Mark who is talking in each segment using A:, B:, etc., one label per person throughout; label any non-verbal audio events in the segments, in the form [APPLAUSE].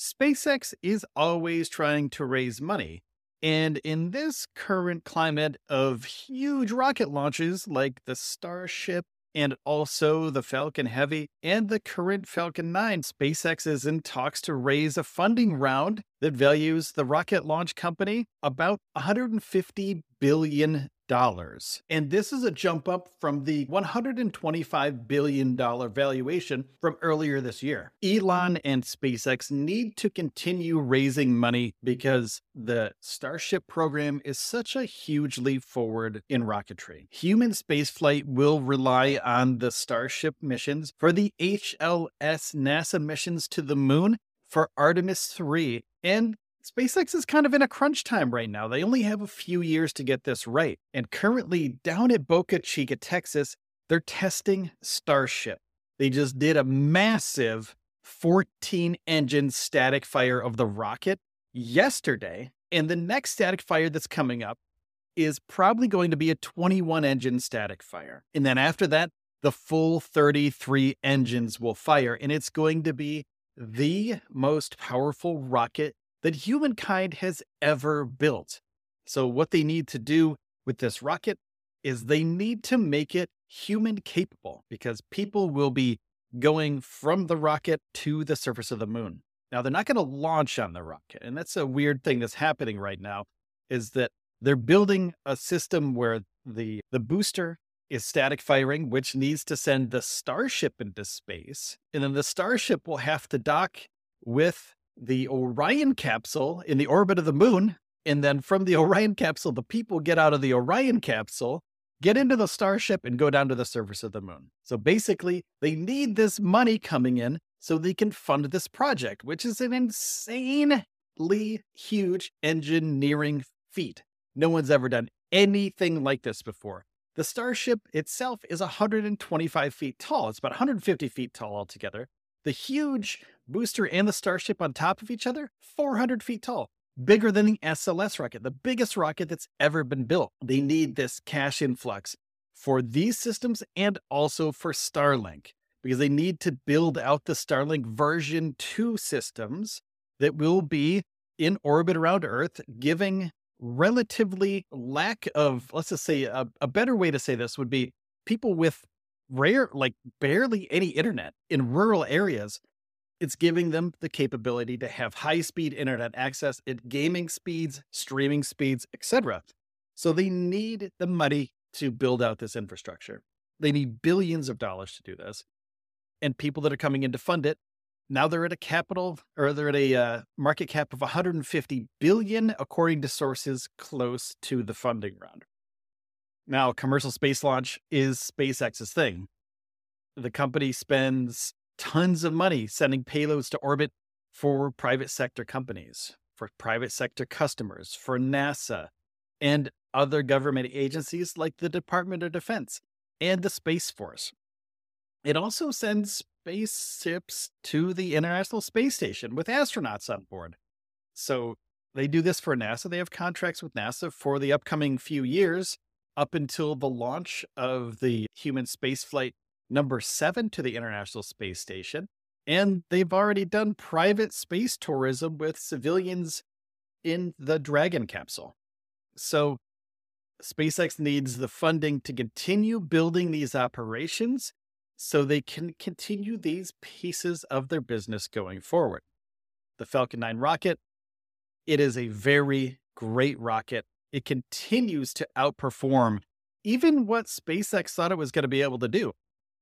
A: SpaceX is always trying to raise money. And in this current climate of huge rocket launches like the Starship and also the Falcon Heavy and the current Falcon 9, SpaceX is in talks to raise a funding round that values the rocket launch company about 150 billion dollars. And this is a jump up from the $125 billion valuation from earlier this year. Elon and SpaceX need to continue raising money because the Starship program is such a huge leap forward in rocketry. Human spaceflight will rely on the Starship missions for the HLS NASA missions to the moon for Artemis 3 and SpaceX is kind of in a crunch time right now. They only have a few years to get this right. And currently, down at Boca Chica, Texas, they're testing Starship. They just did a massive 14 engine static fire of the rocket yesterday. And the next static fire that's coming up is probably going to be a 21 engine static fire. And then after that, the full 33 engines will fire. And it's going to be the most powerful rocket that humankind has ever built. So, what they need to do with this rocket is they need to make it human capable because people will be going from the rocket to the surface of the moon. Now, they're not going to launch on the rocket. And that's a weird thing that's happening right now is that they're building a system where the, the booster is static firing, which needs to send the Starship into space. And then the Starship will have to dock with the Orion capsule in the orbit of the moon. And then from the [LAUGHS] Orion capsule, the people get out of the Orion capsule, get into the Starship, and go down to the surface of the moon. So basically, they need this money coming in so they can fund this project, which is an insanely huge engineering feat. No one's ever done anything like this before. The Starship itself is 125 feet tall. It's about 150 feet tall altogether. The huge booster and the Starship on top of each other, 400 feet tall, bigger than the SLS rocket, the biggest rocket that's ever been built. They need this cash influx for these systems and also for Starlink because they need to build out the Starlink version 2 systems that will be in orbit around Earth, giving relatively lack of, let's just say, a, a better way to say this would be people with rare, like barely any internet in rural areas, it's giving them the capability to have high speed internet access at gaming speeds, streaming speeds, etc. So they need the money to build out this infrastructure. They need billions of dollars to do this. And people that are coming in to fund it, now they're at a capital or they're at a uh, market cap of 150 billion, according to sources close to the funding round. Now, commercial space launch is SpaceX's thing. The company spends tons of money sending payloads to orbit for private sector companies, for private sector customers, for NASA, and other government agencies like the Department of Defense and the Space Force. It also sends spaceships to the International Space Station with astronauts on board. So they do this for NASA. They have contracts with NASA for the upcoming few years up until the launch of the human spaceflight number seven to the International Space Station. And they've already done private space tourism with civilians in the Dragon capsule. So SpaceX needs the funding to continue building these operations so they can continue these pieces of their business going forward. The Falcon 9 rocket, it is a very great rocket it continues to outperform even what SpaceX thought it was going to be able to do.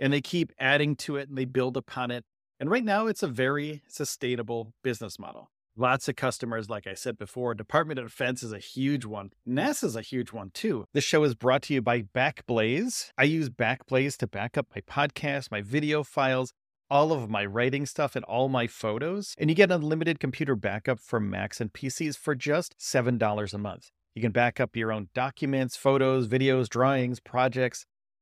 A: And they keep adding to it and they build upon it. And right now, it's a very sustainable business model. Lots of customers, like I said before. Department of Defense is a huge one. NASA is a huge one too. This show is brought to you by Backblaze. I use Backblaze to back up my podcast, my video files, all of my writing stuff, and all my photos. And you get unlimited computer backup for Macs and PCs for just $7 a month. You can back up your own documents, photos, videos, drawings, projects,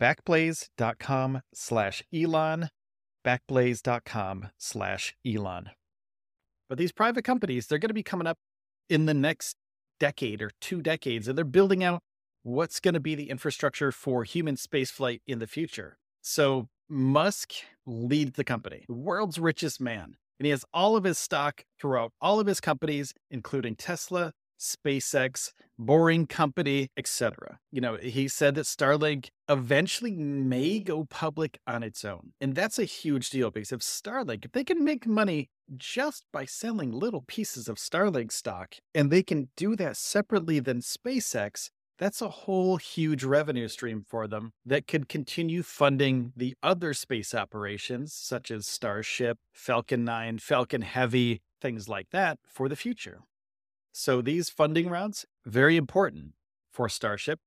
A: Backblaze.com slash Elon. Backblaze.com slash Elon. But these private companies, they're going to be coming up in the next decade or two decades, and they're building out what's going to be the infrastructure for human spaceflight in the future. So Musk leads the company, the world's richest man, and he has all of his stock throughout all of his companies, including Tesla, SpaceX, Boring Company, etc. You know, he said that Starlink eventually may go public on its own. And that's a huge deal because if Starlink, if they can make money just by selling little pieces of Starlink stock, and they can do that separately than SpaceX, that's a whole huge revenue stream for them that could continue funding the other space operations, such as Starship, Falcon 9, Falcon Heavy, things like that, for the future. So these funding rounds, very important for Starship,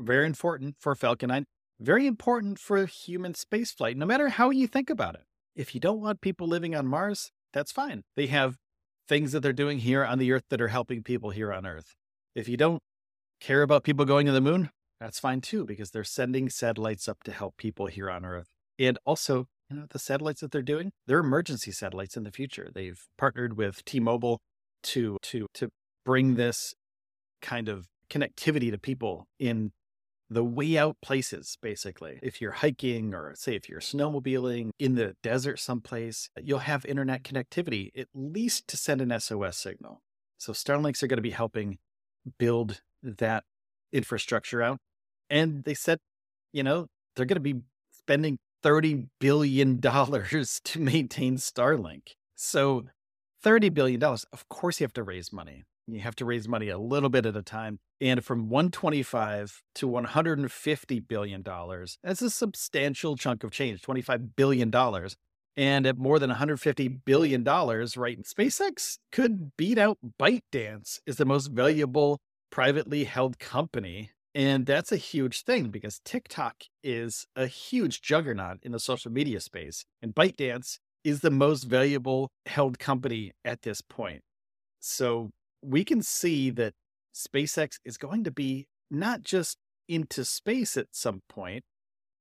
A: very important for Falcon 9, very important for human spaceflight, no matter how you think about it. If you don't want people living on Mars, that's fine. They have things that they're doing here on the Earth that are helping people here on Earth. If you don't care about people going to the moon, that's fine too, because they're sending satellites up to help people here on Earth. And also, you know, the satellites that they're doing, they're emergency satellites in the future. They've partnered with T-Mobile to to to bring this kind of connectivity to people in the way out places, basically. If you're hiking or say if you're snowmobiling in the desert someplace, you'll have internet connectivity, at least to send an SOS signal. So Starlinks are going to be helping build that infrastructure out. And they said, you know, they're going to be spending $30 billion [LAUGHS] to maintain Starlink. So $30 billion, of course, you have to raise money. You have to raise money a little bit at a time. And from 125 to 150 billion dollars, that's a substantial chunk of change, 25 billion dollars. And at more than 150 billion dollars, right? SpaceX could beat out ByteDance as the most valuable privately held company. And that's a huge thing because TikTok is a huge juggernaut in the social media space. And ByteDance is the most valuable held company at this point. So we can see that SpaceX is going to be not just into space at some point,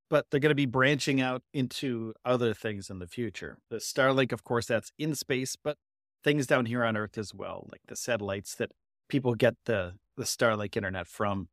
A: but they're going to be branching out into other things in the future. The Starlink, of course, that's in space, but things down here on Earth as well, like the satellites that people get the, the Starlink internet from.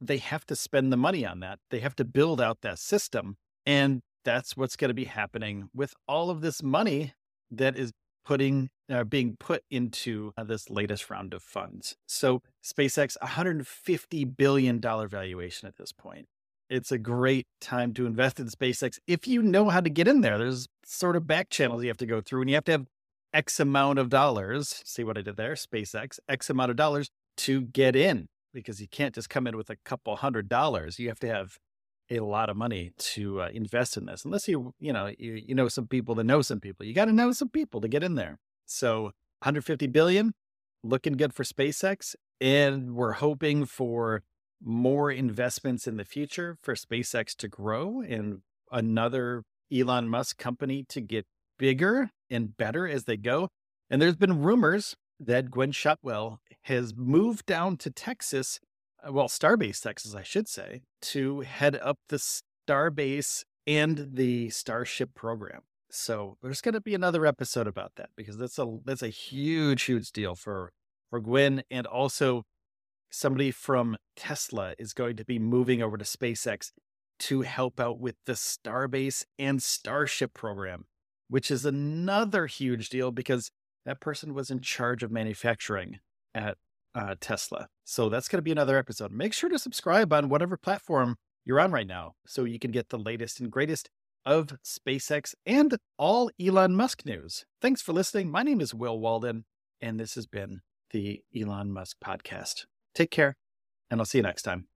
A: They have to spend the money on that. They have to build out that system. And that's what's going to be happening with all of this money that is putting uh, being put into uh, this latest round of funds. So SpaceX, 150 billion dollar valuation at this point. It's a great time to invest in SpaceX if you know how to get in there. There's sort of back channels you have to go through, and you have to have X amount of dollars. See what I did there? SpaceX, X amount of dollars to get in because you can't just come in with a couple hundred dollars. You have to have a lot of money to uh, invest in this unless you you know you, you know some people that know some people you got to know some people to get in there so 150 billion looking good for spacex and we're hoping for more investments in the future for SpaceX to grow and another Elon Musk company to get bigger and better as they go. And there's been rumors that Gwynne Shotwell has moved down to Texas, Uh, well, Starbase, Texas, I should say, to head up the Starbase and the Starship program. So there's going to be another episode about that because that's a that's a huge, huge deal for for Gwynne and also somebody from Tesla is going to be moving over to SpaceX to help out with the Starbase and Starship program, which is another huge deal because that person was in charge of manufacturing at uh, Tesla. So that's going to be another episode. Make sure to subscribe on whatever platform you're on right now so you can get the latest and greatest of SpaceX and all Elon Musk news. Thanks for listening. My name is Will Walden, and this has been the Elon Musk Podcast. Take care, and I'll see you next time.